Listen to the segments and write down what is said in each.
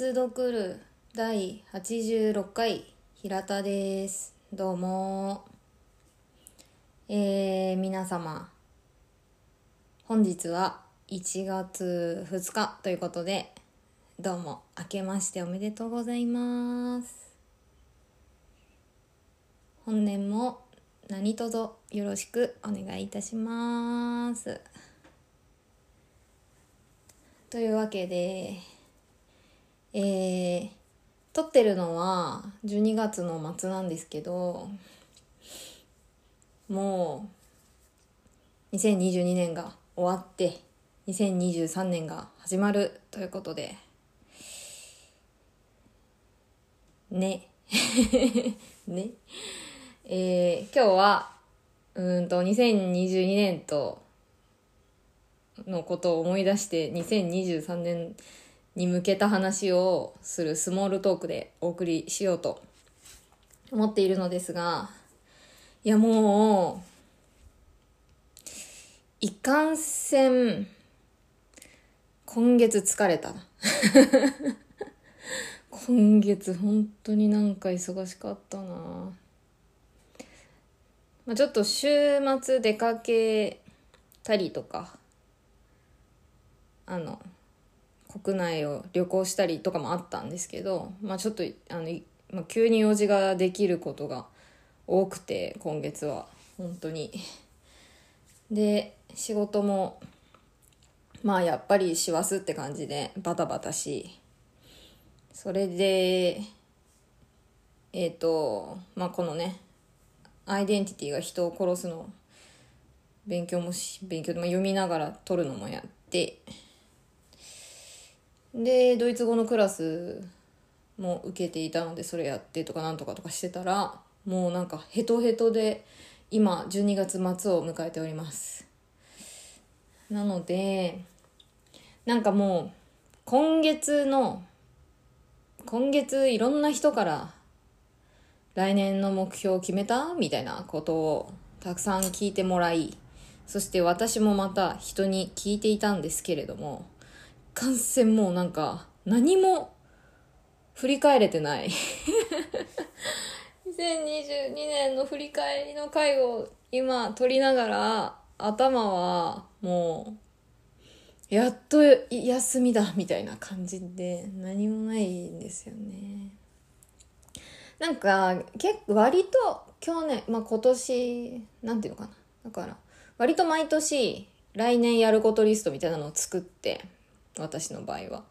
越読る第86回平田です。どうも。えー、皆様。本日は1月2日ということでどうも。明けましておめでとうございます。本年も何卒よろしくお願いいたします。というわけでえー、撮ってるのは12月の末なんですけどもう2022年が終わって2023年が始まるということで。ね。ね。えー、今日はうんと2022年とのことを思い出して2023年に向けた話をするスモールトークでお送りしようと思っているのですが、いやもう、いかんせん、今月疲れた。今月本当になんか忙しかったなまあ、ちょっと週末出かけたりとか、あの、国内を旅行したりとかもあったんですけど、まあ、ちょっとあの、まあ、急に用事ができることが多くて今月は本当に。で仕事もまあやっぱり師走って感じでバタバタしそれでえっ、ー、とまあこのねアイデンティティが人を殺すの勉強もし勉強でも読みながら撮るのもやってでドイツ語のクラスも受けていたのでそれやってとかなんとかとかしてたらもうなんかヘトヘトで今12月末を迎えております。なのでなんかもう今月の今月いろんな人から来年の目標を決めたみたいなことをたくさん聞いてもらいそして私もまた人に聞いていたんですけれども感染もうなんか何も振り返れてない。2022年の振り返りの回を今撮りながら頭はもうやっと休みだみたいな感じで何もないんですよね。なんか結構割と去年まあ今年なんていうのかな。だから割と毎年来年やることリストみたいなのを作って私の場合は。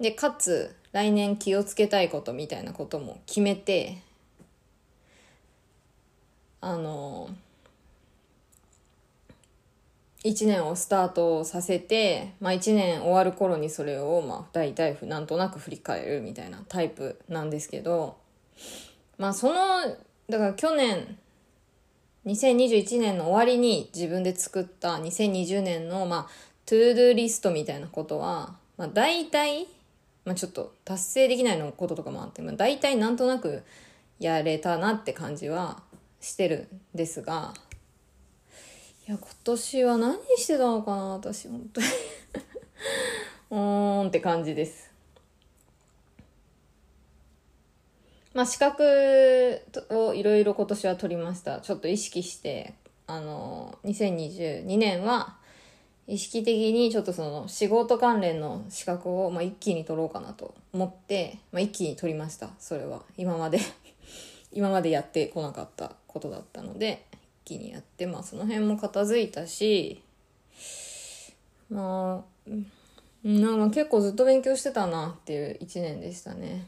で、かつ、来年気をつけたいことみたいなことも決めて、あの、1年をスタートさせて、まあ1年終わる頃にそれを、まあ大体なんとなく振り返るみたいなタイプなんですけど、まあその、だから去年、2021年の終わりに自分で作った2020年の、まあ、 ToDoリストみたいなことは、まあ大体、まあちょっと達成できないのこととかもあって、まあ大体なんとなくやれたなって感じはしてるんですが、いや、今年は何してたのかな私、本当に うーんって感じです。まあ資格をいろいろ今年は取りました。ちょっと意識して、あの、2022年は、意識的にちょっとその仕事関連の資格をまあ一気に取ろうかなと思って、まあ、一気に取りましたそれは。今まで。今までやってこなかったことだったので一気にやってまあその辺も片付いたしまあなんか結構ずっと勉強してたなっていう一年でしたね。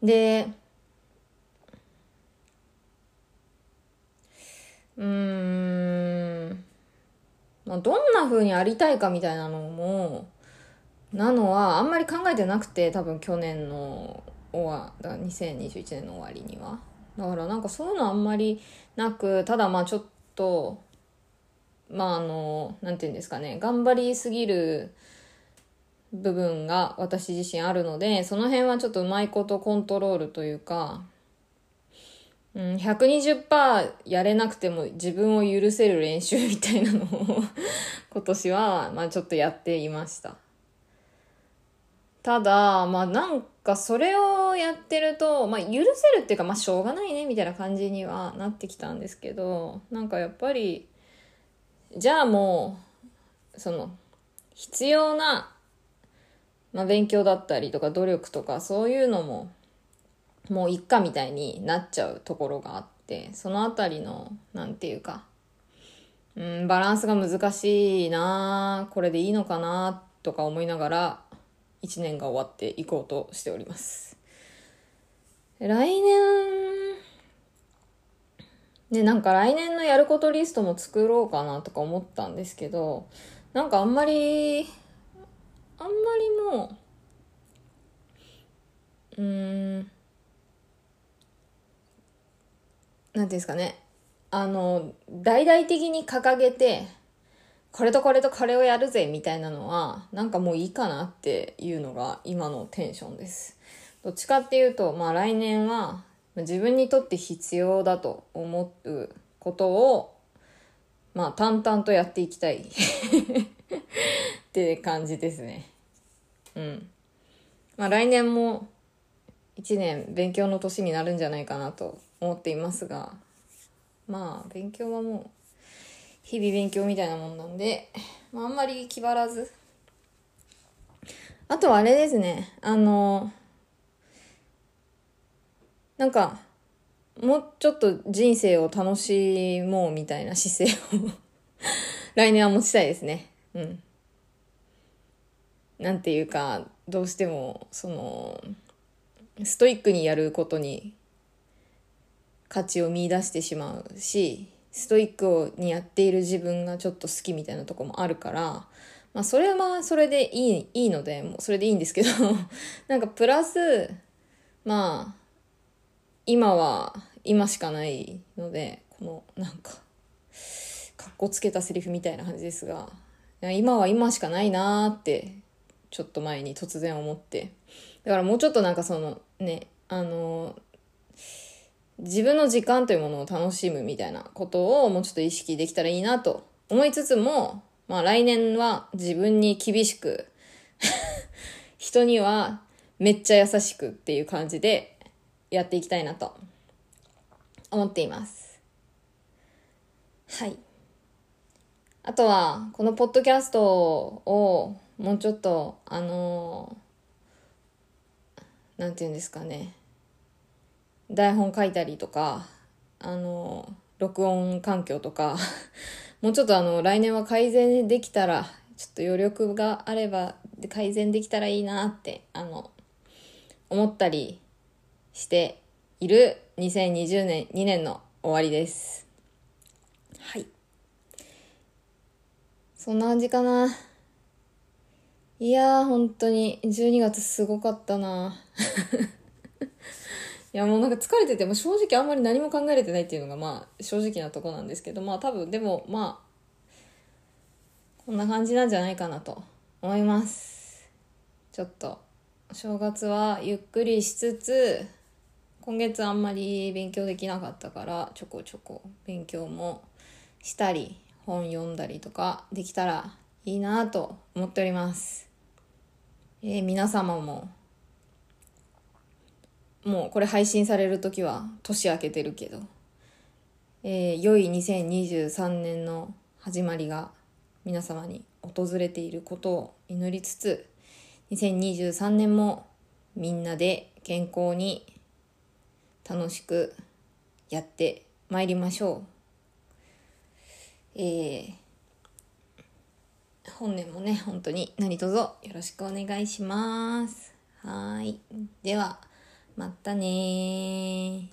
でうーんまあ、どんな風にありたいかみたいなのも、なのはあんまり考えてなくて、多分去年の終わ、だ2021年の終わりには。だからなんかそういうのあんまりなく、ただまあちょっと、まああの、なんていうんですかね、頑張りすぎる部分が私自身あるので、その辺はちょっとうまいことコントロールというか、うん、120%やれなくても自分を許せる練習みたいなのを 今年は、まあちょっとやっていました。ただ、まあなんかそれをやってると、まあ許せるっていうか、まあしょうがないねみたいな感じにはなってきたんですけど、なんかやっぱり、じゃあもう、その、必要な、まあ勉強だったりとか努力とかそういうのも、もういっかみたいになっちゃうところがあって、そのあたりの、なんていうか、うん、バランスが難しいなこれでいいのかなとか思いながら1年が終わっていこうとしております。来年ねなんか来年のやることリストも作ろうかなとか思ったんですけどなんかあんまりあんまりもううんなんていうんですかねあの、大々的に掲げて、これとこれとこれをやるぜみたいなのは、なんかもういいかなっていうのが今のテンションです。どっちかっていうと、まあ来年は自分にとって必要だと思うことを、まあ淡々とやっていきたいって感じですね。うん。まあ来年も一年勉強の年になるんじゃないかなと思っていますが、まあ勉強はもう日々勉強みたいなもんなんで、まあ、あんまり気張らず。あとはあれですねあのなんかもうちょっと人生を楽しもうみたいな姿勢を 来年は持ちたいですね。うん。なんていうかどうしてもそのストイックにやることに価値を見出してしまうしストイックにやっている自分がちょっと好きみたいなとこもあるから、まあ、それはそれでいいいいのでもうそれでいいんですけど なんかプラスまあ今は今しかないのでこのなんかかっこつけたセリフみたいな感じですが今は今しかないなーってちょっと前に突然思ってだからもうちょっとなんかそのねあの自分の時間というものを楽しむみたいなことをもうちょっと意識できたらいいなと思いつつも、まあ来年は自分に厳しく 人にはめっちゃ優しくっていう感じでやっていきたいなと思っています。はい。あとは、このポッドキャストをもうちょっと、あのなんて言うんですかね。台本書いたりとか、あの、録音環境とか、もうちょっとあの、来年は改善できたら、ちょっと余力があれば改善できたらいいなって、あの、思ったりしている2020年、2年の終わりです。はい。そんな感じかな。いやー、本当に、12月すごかったな。いやもうなんか疲れてても正直あんまり何も考えれてないっていうのがまあ正直なとこなんですけどまあ多分でもまあこんな感じなんじゃないかなと思います。ちょっと正月はゆっくりしつつ今月あんまり勉強できなかったからちょこちょこ勉強もしたり本読んだりとかできたらいいなと思っております、えー、皆様ももうこれ配信される時は年明けてるけど、えー、良い2023年の始まりが皆様に訪れていることを祈りつつ2023年もみんなで健康に楽しくやってまいりましょう。えー、本年もね、本当に何卒よろしくお願いします。はい。では、またね